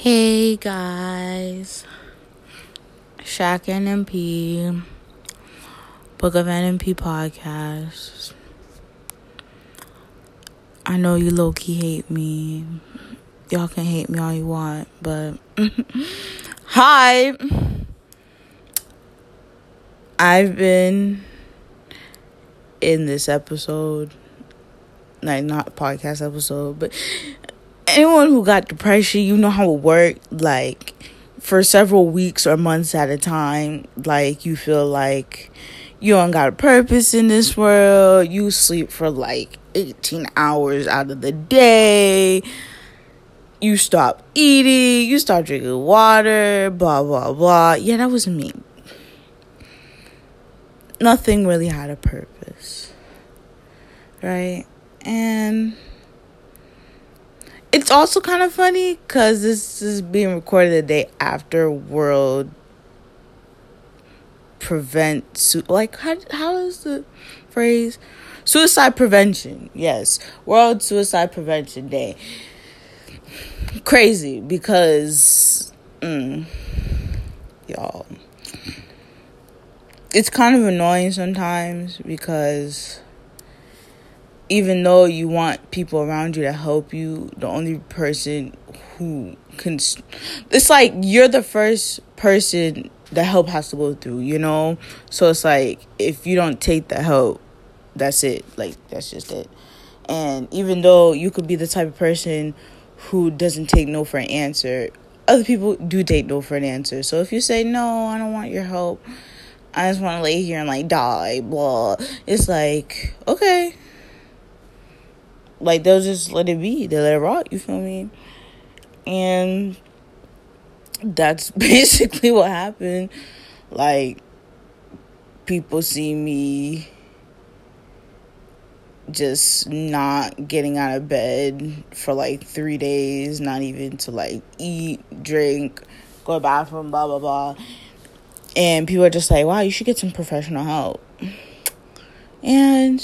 Hey guys, Shaq NMP, Book of NMP podcast. I know you low key hate me. Y'all can hate me all you want, but hi. I've been in this episode, like not podcast episode, but anyone who got depression, you know how it worked. Like for several weeks or months at a time, like you feel like you don't got a purpose in this world. You sleep for like 18 hours out of the day. You stop eating, you start drinking water, blah, blah, blah. Yeah, that was me. Nothing really had a purpose. Right? And it's also kind of funny because this is being recorded the day after World Prevent Su- like how how is the phrase suicide prevention? Yes, World Suicide Prevention Day. Crazy because mm, y'all, it's kind of annoying sometimes because even though you want people around you to help you, the only person who can it's like you're the first person that help has to go through, you know? So it's like if you don't take the help, that's it. Like that's just it. And even though you could be the type of person who doesn't take no for an answer, other people do take no for an answer. So if you say no, I don't want your help. I just want to lay here and like die, blah. It's like, okay, like they'll just let it be. They let it rot. You feel me? And that's basically what happened. Like people see me just not getting out of bed for like three days, not even to like eat, drink, go to bathroom, blah blah blah. And people are just like, wow, you should get some professional help. And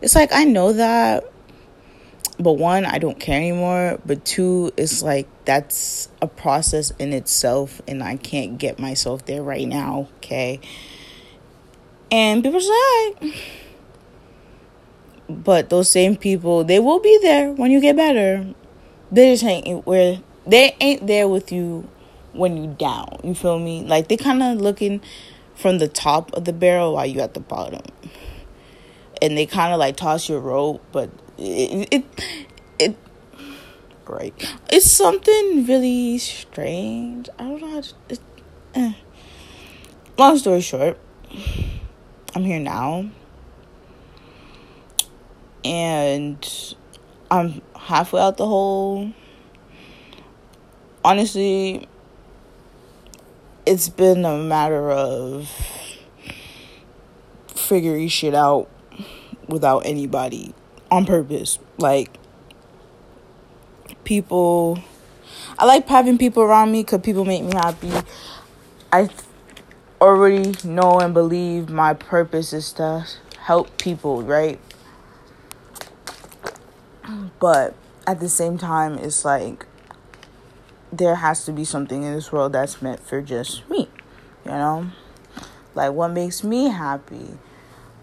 it's like I know that but one i don't care anymore. But two it's like that's a process in itself and i can't get myself there right now okay? And people say but those same people they will be there when you get better. They just ain't where they ain't there with you when you down you feel me? Like they kind of looking from the top of the barrel while you at the bottom. And they kind of like toss your rope but it, it it right. it's something really strange. I don't know how to it, eh. long story short i'm here now. And i'm halfway out the hole. Honestly it's been a matter of figuring shit out without anybody on purpose. Like people I like having people around me cuz people make me happy. I already know and believe my purpose is to help people, right? But at the same time it's like there has to be something in this world that's meant for just me, you know? Like what makes me happy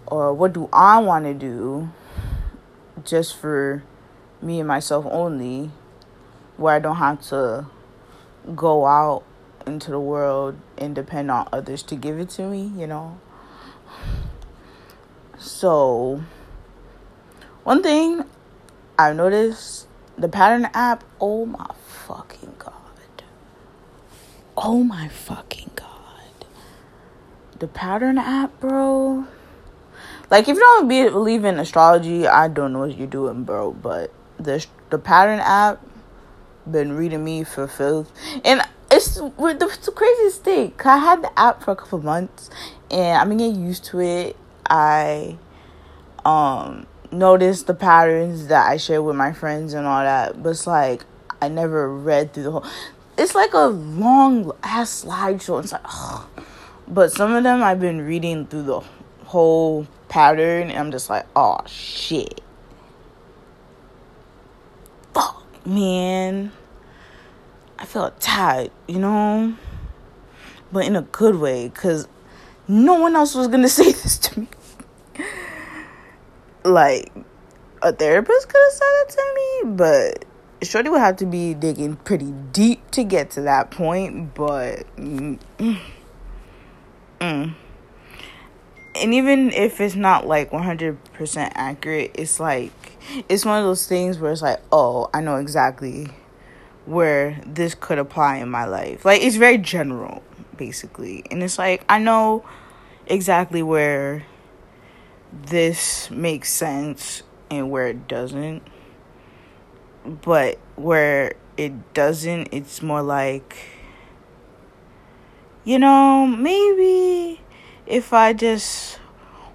or what do I want to do just for me and myself only, where I don't have to go out into the world and depend on others to give it to me, you know? So, one thing I've noticed the pattern app, oh my fucking god. Oh my fucking god. The pattern app, bro like if you don't believe in astrology, I don't know what you're doing, bro. But the the pattern app been reading me for filth, and it's the, craziest thing. I had the app for a couple months, and been getting used to it. I um noticed the patterns that I share with my friends and all that, but it's like I never read through the whole. It's like a long ass slideshow. It's like, ugh. but some of them I've been reading through the whole pattern and I'm just like, oh shit. Fuck, man. I felt attacked, you know? But in a good way, because no one else was to say this to me. like, a therapist could have said it to me, but Shorty would have to be digging pretty deep to get to that point, but. Mm, mm. And even if it's not like 100% accurate, it's like. It's one of those things where it's like, oh, I know exactly where this could apply in my life. Like, it's very general, basically. And it's like, I know exactly where this makes sense and where it doesn't. But where it doesn't, it's more like, you know, maybe if I just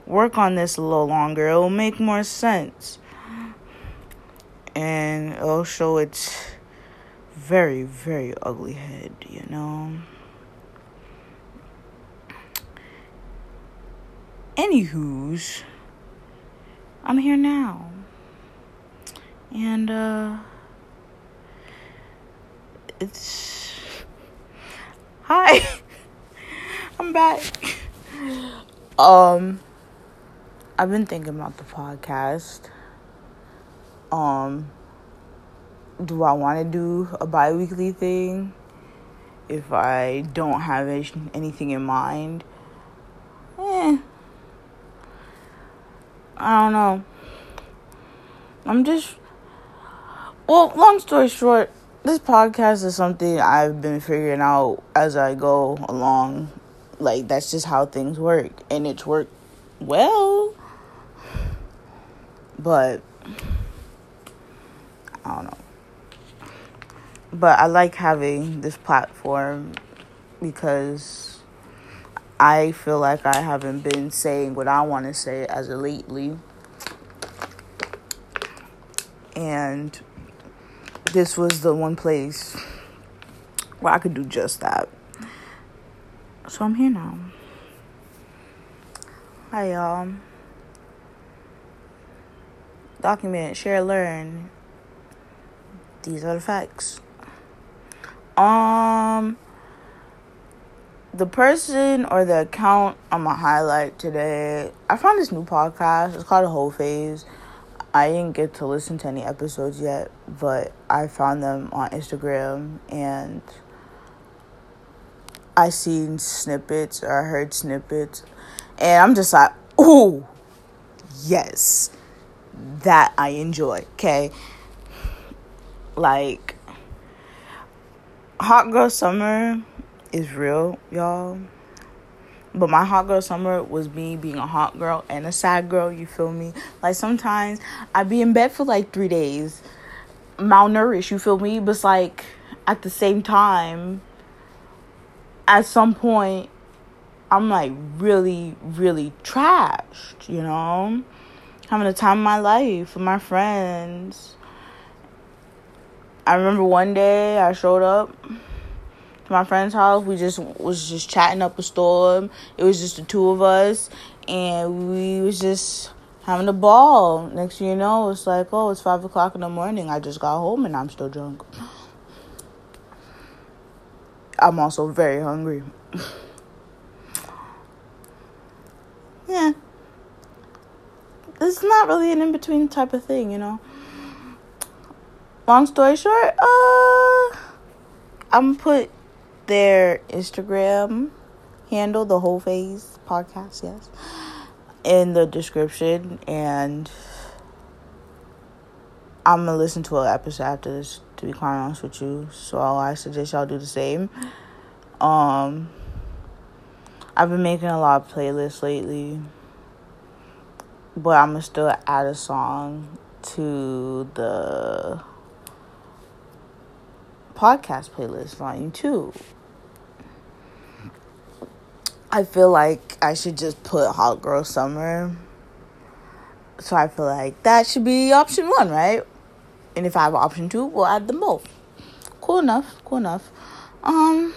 work on this a little longer, it'll make more sense. And it'll show its very, very ugly head, you know? Anywho's. I'm here now. And uh it's Hi. I'm back. Um I've been thinking about the podcast. Um do I want to do a bi-weekly thing if I don't have anything in mind? Eh, I don't know. I'm just. Well, long story short, this podcast is something I've been figuring out as I go along. Like, that's just how things work. And it's worked well. But. I don't know. But I like having this platform because I feel like I haven't been saying what I want to say as of lately. And this was the one place where I could do just that. So I'm here now. Hi, y'all. Document, share, learn. These are the facts. Um, the person or the account on my highlight today, I found this new podcast. It's called Whole Phase. I didn't get to listen to any episodes yet, but I found them on Instagram and I seen snippets or I heard snippets, and I'm just like, oh, yes, that I enjoy. Okay, like Hot Girl Summer is real, y'all. But my hot girl summer was me being a hot girl and a sad girl, you feel me? Like sometimes I'd be in bed for like three days, malnourished, you feel me? But like at the same time, at some point, I'm like really, really trashed, you know? Having a time of my life with my friends. I remember one day I showed up to my friend's house. We just was just chatting up a storm. It was just the two of us, and we was just having a ball. Next thing you know, it's like, oh, it's five o'clock in the morning. I just got home and I'm still drunk. I'm also very hungry. yeah. It's not really an in between type of thing, you know. Long story short, uh I'm put their Instagram handle, the whole phase podcast, yes, in the description. And I'm gonna listen to an episode after this, to be quite honest with you. So I suggest y'all do the same. Um, I've been making a lot of playlists lately, but I'm gonna still add a song to the podcast playlist volume 2 I feel like I should just put Hot Girl Summer. So I feel like that should be option one, right? And if I have option two, we'll add them both. Cool enough. Cool enough. Um,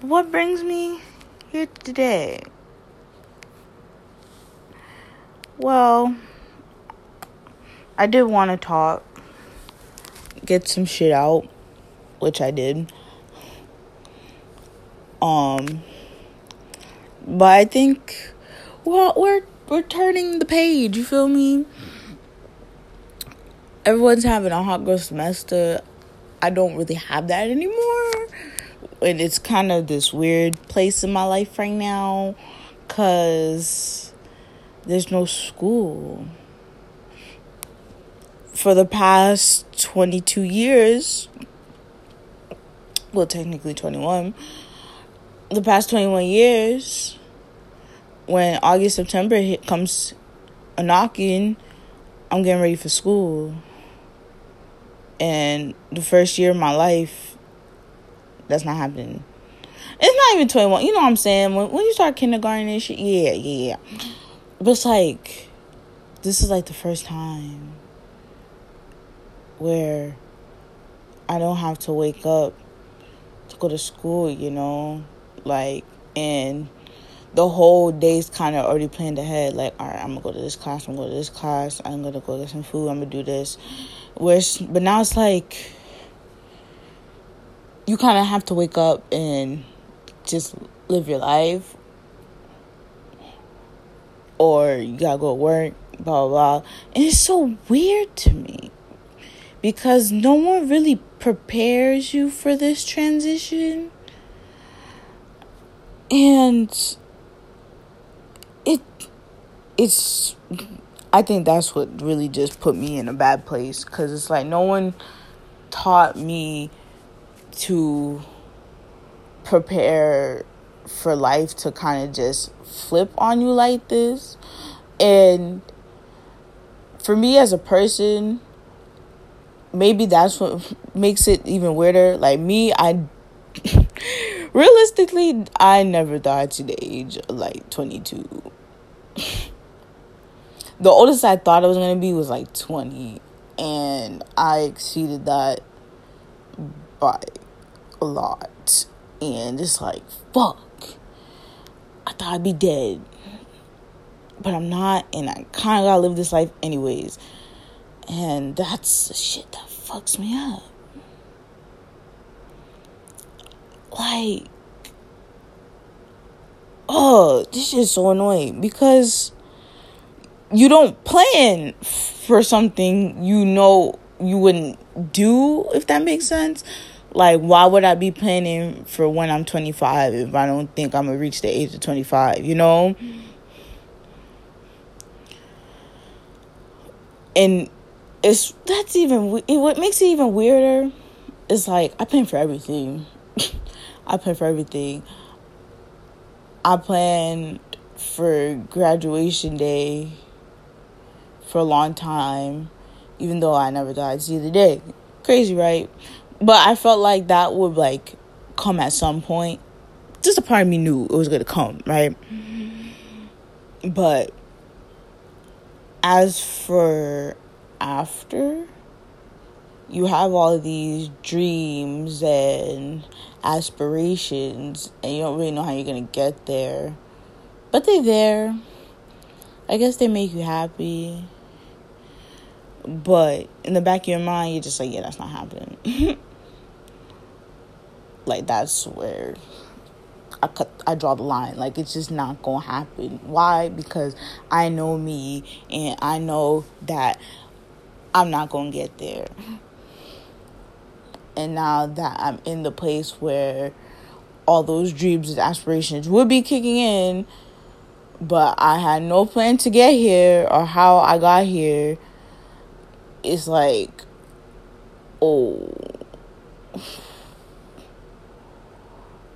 what brings me here today? Well, I did want to talk, get some shit out. which I did. Um, but I think, well, we're we're turning the page. You feel me? Everyone's having a hot girl semester. I don't really have that anymore, and it's kind of this weird place in my life right now, cause there's no school. For the past 22 years, well, technically 21, the past 21 years, when August, September hit, comes a knocking, I'm getting ready for school. And the first year of my life, that's not happening. It's not even 21. You know what I'm saying? When, when you start kindergarten and shit, yeah, yeah, yeah. But it's like, this is like the first time where I don't have to wake up to go to school, you know? Like, and the whole day's kind of already planned ahead. Like, all right, I'm gonna go to this class. I'm gonna go to this class. I'm gonna go get some food. I'm gonna do this. Where's but now it's like you kind of have to wake up and just live your life, or you gotta go to work. Blah blah, blah. and it's so weird to me because no one really prepares you for this transition and it it's i think that's what really just put me in a bad place because it's like no one taught me to prepare for life to kind of just flip on you like this and for me as a person maybe that's what makes it even weirder like me i realistically, I never thought to the age of like 22. the oldest I thought I was to be was like 20. And I exceeded that by a lot. And it's like, fuck. I thought I'd be dead. But I'm not. And I kind of got to live this life anyways. And that's the shit that fucks me up. like oh this is so annoying because you don't plan for something you know you wouldn't do if that makes sense. Like why would i be planning for when i'm 25 if i don't think i'm gonna reach the age of 25 you know? And it's that's even it, what makes it even weirder is like i plan for everything. I plan for everything. I planned for graduation day for a long time, even though I never thought I'd see the day. Crazy, right? But I felt like that would like come at some point. Just a part of me knew it was gonna come, right? But as for after, you have all these dreams and aspirations and you don't really know how you're gonna get there. But they're there. I guess they make you happy. But in the back of your mind, you're just like, yeah, that's not happening. like that's where I cut I draw the line. Like it's just not gonna happen. Why? Because I know me and I know that I'm not gonna get there and now that I'm in the place where all those dreams and aspirations would be kicking in, but I had no plan to get here or how I got here, it's like, oh,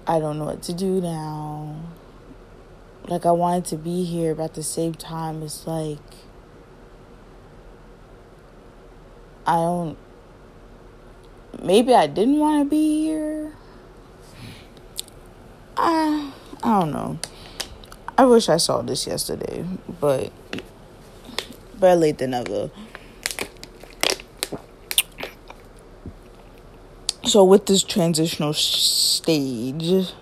I don't know what to do now. Like, I wanted to be here, but at the same time, it's like, I don't maybe I didn't want to be here. I I don't know. I wish I saw this yesterday, but better late than never. So with this transitional stage,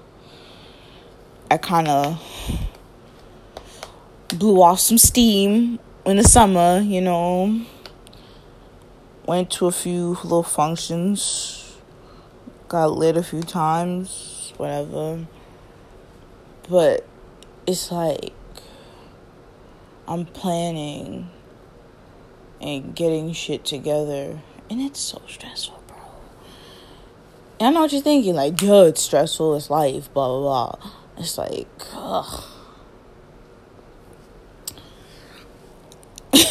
I kind of blew off some steam in the summer, you know went to a few little functions got lit a few times, whatever. But it's like I'm planning and getting shit together, and it's so stressful. And I know what you're thinking, like, yo, it's stressful, it's life, blah blah blah. It's like, ugh. I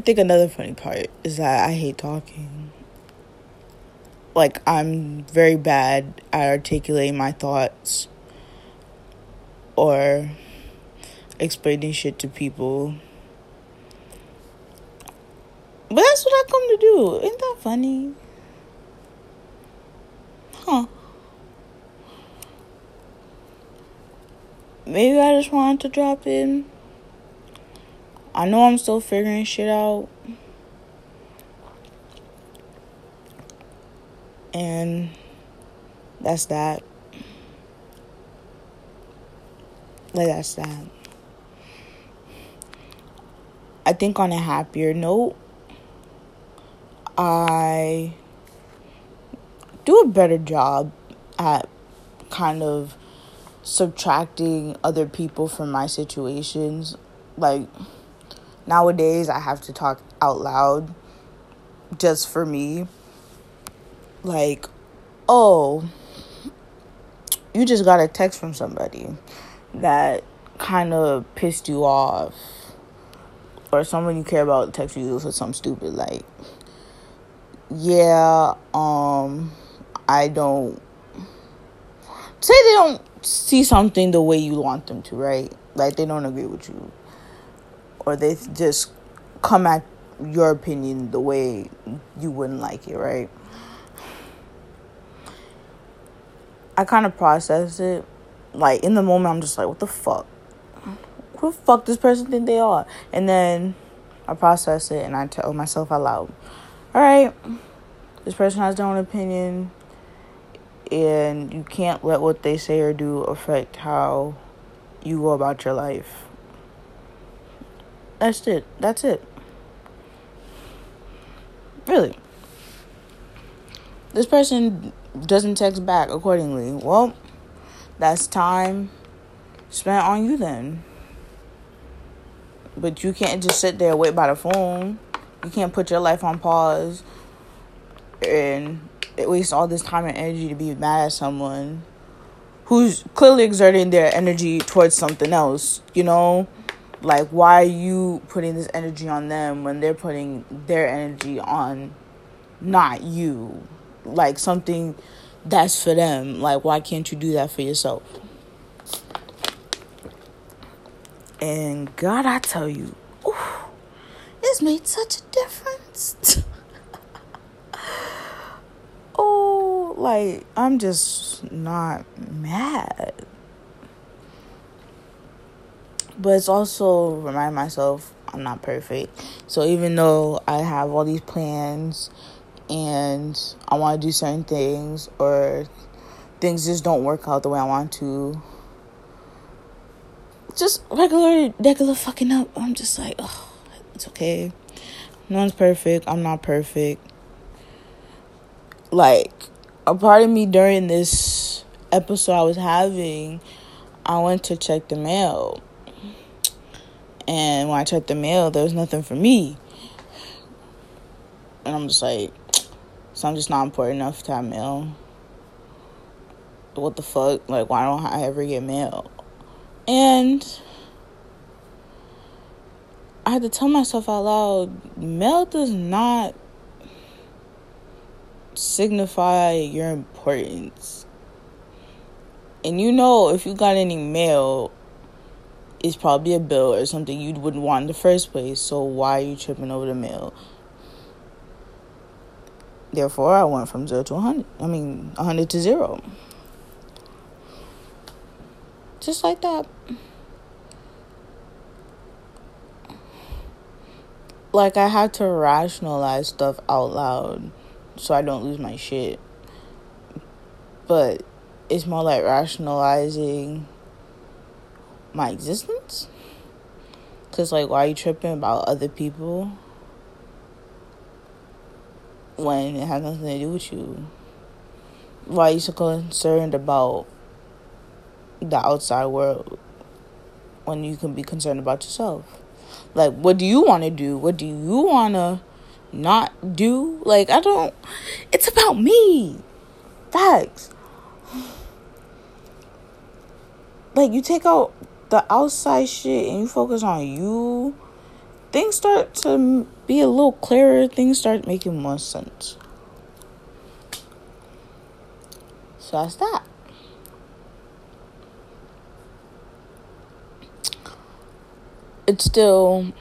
think another funny part is that I hate talking. Like, I'm very bad at articulating my thoughts or explaining shit to people. But that's what I come to do. Ain't that funny? Huh. Maybe I just wanted to drop in. I know I'm still figuring shit out. And that's that. Like, that's that. I think on a happier note, I do a better job at kind of subtracting other people from my situations. Like, nowadays I have to talk out loud just for me. Like, oh, you just got a text from somebody that kind of pissed you off, or someone you care about text you for something stupid like, yeah, um, I don't say they don't see something the way you want them to, right? Like they don't agree with you or they just come at your opinion the way you wouldn't like it, right? I kind of process it. Like in the moment, I'm just like, what the fuck? Who the fuck this person think they are? And then I process it and I tell myself out loud, all right, this person has their own opinion, and you can't let what they say or do affect how you go about your life. That's it. That's it. Really. This person doesn't text back accordingly. Well, that's time spent on you then. But you can't just sit there wait by the phone. You can't put your life on pause and waste all this time and energy to be mad at someone who's clearly exerting their energy towards something else, you know? Like, why are you putting this energy on them when they're putting their energy on not you? Like, something that's for them. Like, why can't you do that for yourself? And God, I tell you, it's made such a difference. oh, like, I'm just not mad but it's also remind myself I'm not perfect. So even though I have all these plans and I want to do certain things or things just don't work out the way I want to, just regular regular fucking up. I'm just like, oh, it's okay. No one's perfect. I'm not perfect. Like a part of me during this episode I was having, I went to check the mail and when I checked the mail, there was nothing for me. And I'm just like, so I'm just not important enough to have mail. What the fuck? Like, why don't I ever get mail? And I had to tell myself out loud mail does not signify your importance. And you know, if you got any mail, it's probably a bill or something you wouldn't want in the first place. So why are you tripping over the mail? Therefore, I went from zero to 100. I mean, 100 to zero. Just like that. Like, I had to rationalize stuff out loud so I don't lose my shit. But it's more like rationalizing my existence. Cause like, why are you tripping about other people? when it has nothing to do with you? Why are you so concerned about the outside world when you can be concerned about yourself? Like, what do you want to do? What do you want to not do? Like, I don't. It's about me. Facts. Like, you take out the outside shit and you focus on you, things start to be a little clearer. Things start making more sense. So that's that. It's still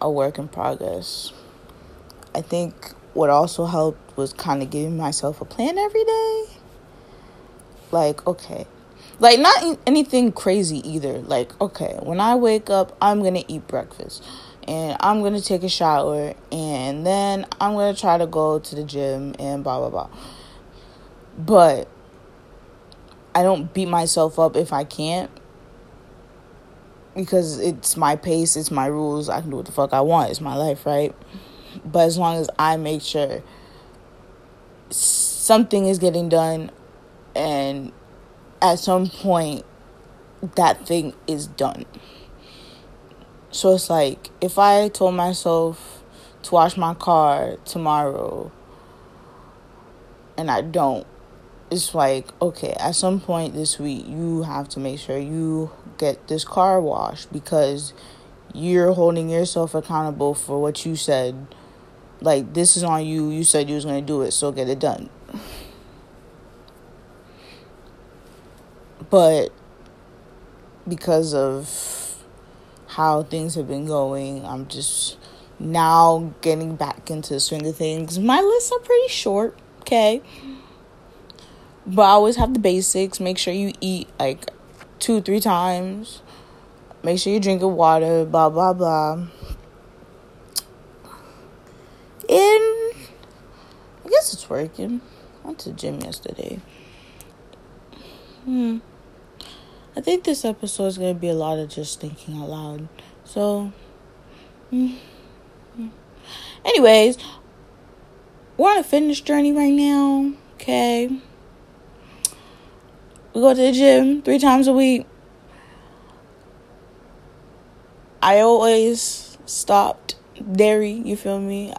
a work in progress. I think what also helped was kind of giving myself a plan every day. Like, okay, like not anything crazy either. Like, okay, when I wake up, I'm going to eat breakfast and I'm going to take a shower and then I'm going to try to go to the gym and blah blah blah. But I don't beat myself up if I can't because it's my pace, it's my rules. I can do what the fuck I want. It's my life, right? But as long as I make sure something is getting done and at some point that thing is done. So it's like if I told myself to wash my car tomorrow and I don't, it's like, okay, at some point this week, you have to make sure you get this car washed because you're holding yourself accountable for what you said. Like, this is on you. You said you was going to do it, so get it done. But because of how things have been going, I'm just now getting back into the swing of things. My lists are pretty short, okay? But I always have the basics. Make sure you eat like two, three times. Make sure you drink your water, blah, blah, blah. And I guess it's working. I went to the gym yesterday. Hmm. I think this episode is going to be a lot of just thinking out loud. So, mm, mm. anyways, we're on a fitness journey right now. Okay. We go to the gym three times a week. I always stopped dairy, you feel me?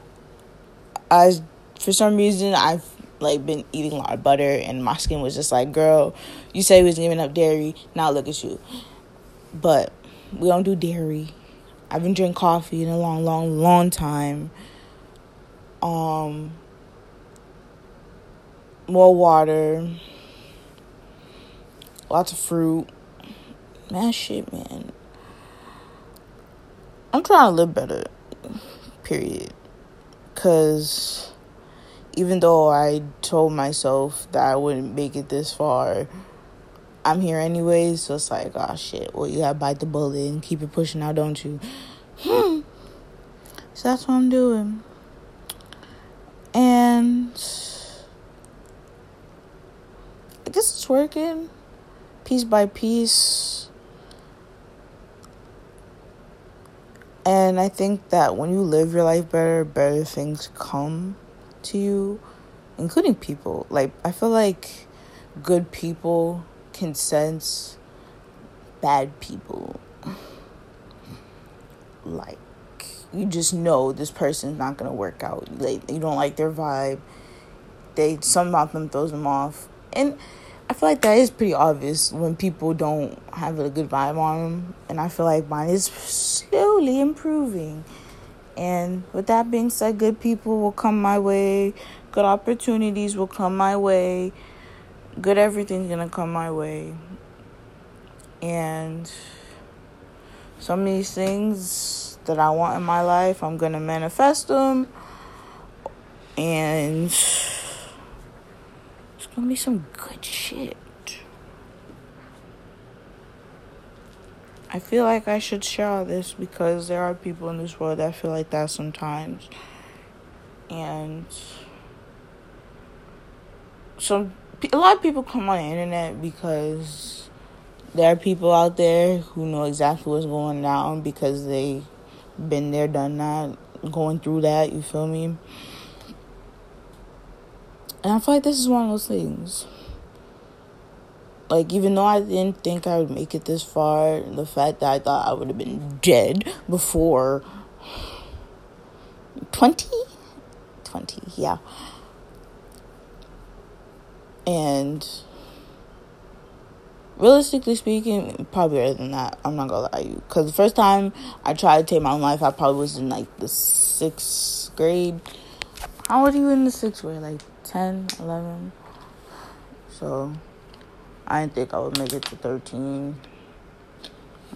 I for some reason I've like been eating a lot of butter and my skin was just like, girl, you say we was giving up dairy, now look at you. But we don't do dairy. I've been drinking coffee in a long, long, long time. Um more water. Lots of fruit. Man shit, man. I'm trying to live better. Period. Cause even though I told myself that I wouldn't make it this far, I'm here anyways. So it's like, oh shit. Well, you gotta bite the bullet and keep it pushing out, don't you? Hmm. So that's what I'm doing. And I guess it's working piece by piece. And I think that when you live your life better, better things come to you, including people. Like, I feel like good people can sense bad people. Like, you just know this person's not gonna work out. Like, you don't like their vibe. They, some about them throws them off. And I feel like that is pretty obvious when people don't have a good vibe on them. And I feel like mine is slowly improving. And with that being said, good people will come my way, good opportunities will come my way, good everything's gonna come my way. And some of these things that I want in my life, I'm gonna manifest them. And gonna be some good shit. I feel like I should share this because there are people in this world that feel like that sometimes. And some a lot of people come on the internet because there are people out there who know exactly what's going on because they been there done that going through that, you feel me? And I feel like this is one of those things. Like, even though I didn't think I would make it this far, the fact that I thought I would have been dead before 20? 20, yeah. And realistically speaking, probably better than that. I'm not gonna lie to you. Because the first time I tried to take my own life, I probably was in like the sixth grade. How old are you in the sixth grade? Like 10, 11? So I didn't think I would make it to 13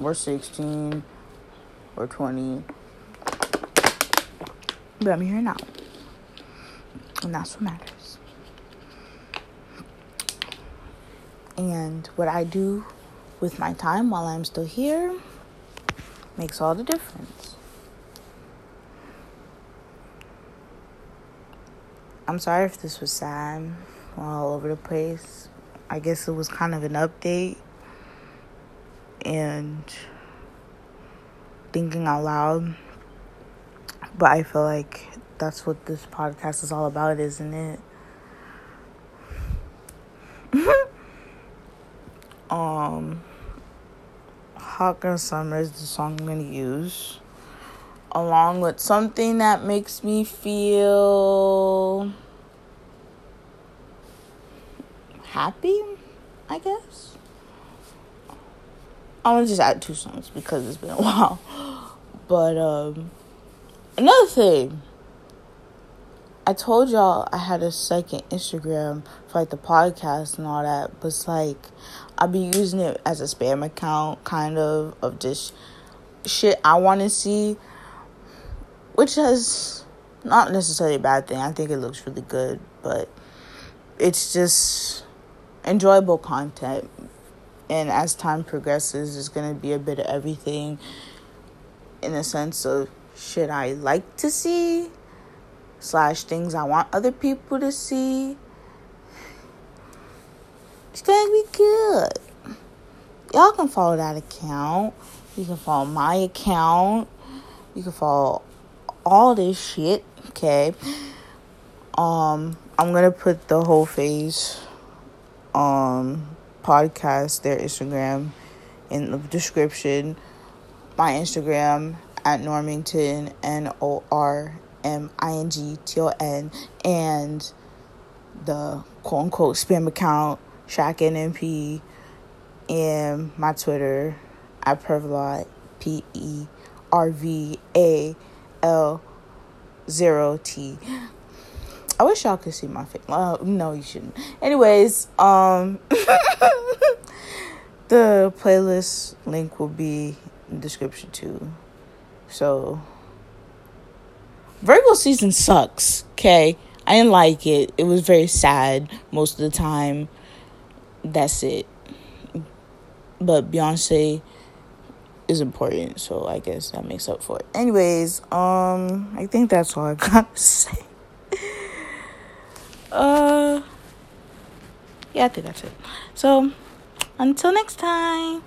or 16 or 20. But I'm here now. And that's what matters. And what I do with my time while I'm still here makes all the difference. I'm sorry if this was sad, all over the place. I guess it was kind of an update and thinking out loud. But I feel like that's what this podcast is all about, isn't it? um Girl Summer is the song I'm gonna use. Along with something that makes me feel happy, I guess. I'm gonna just add two songs because it's been a while. But um another thing. I told y'all I had a second Instagram for like the podcast and all that, but it's like I'll be using it as a spam account, kind of, of just shit I want to see, which is not necessarily a bad thing. I think it looks really good, but it's just enjoyable content. And as time progresses, it's going to be a bit of everything in the sense of shit I like to see, slash things I want other people to see. It's going to be good. Y'all can follow that account. You can follow my account. You can follow all this shit, okay? Um, I'm gonna put the whole phase um podcast, their Instagram in the description. My Instagram at Normington N O R M I N G T O N and the quote unquote spam account Shaq NMP and my Twitter at Pervalot P E R V A L zero T. I wish y'all could see my face. Uh, no, you shouldn't. Anyways, um, the playlist link will be in the description too. So, Virgo season sucks. Okay, I didn't like it. It was very sad most of the time. That's it. But Beyonce is important, so I guess that makes up for it. Anyways, um, I think that's all I got to say. Uh, yeah, I think that's it. So, until next time.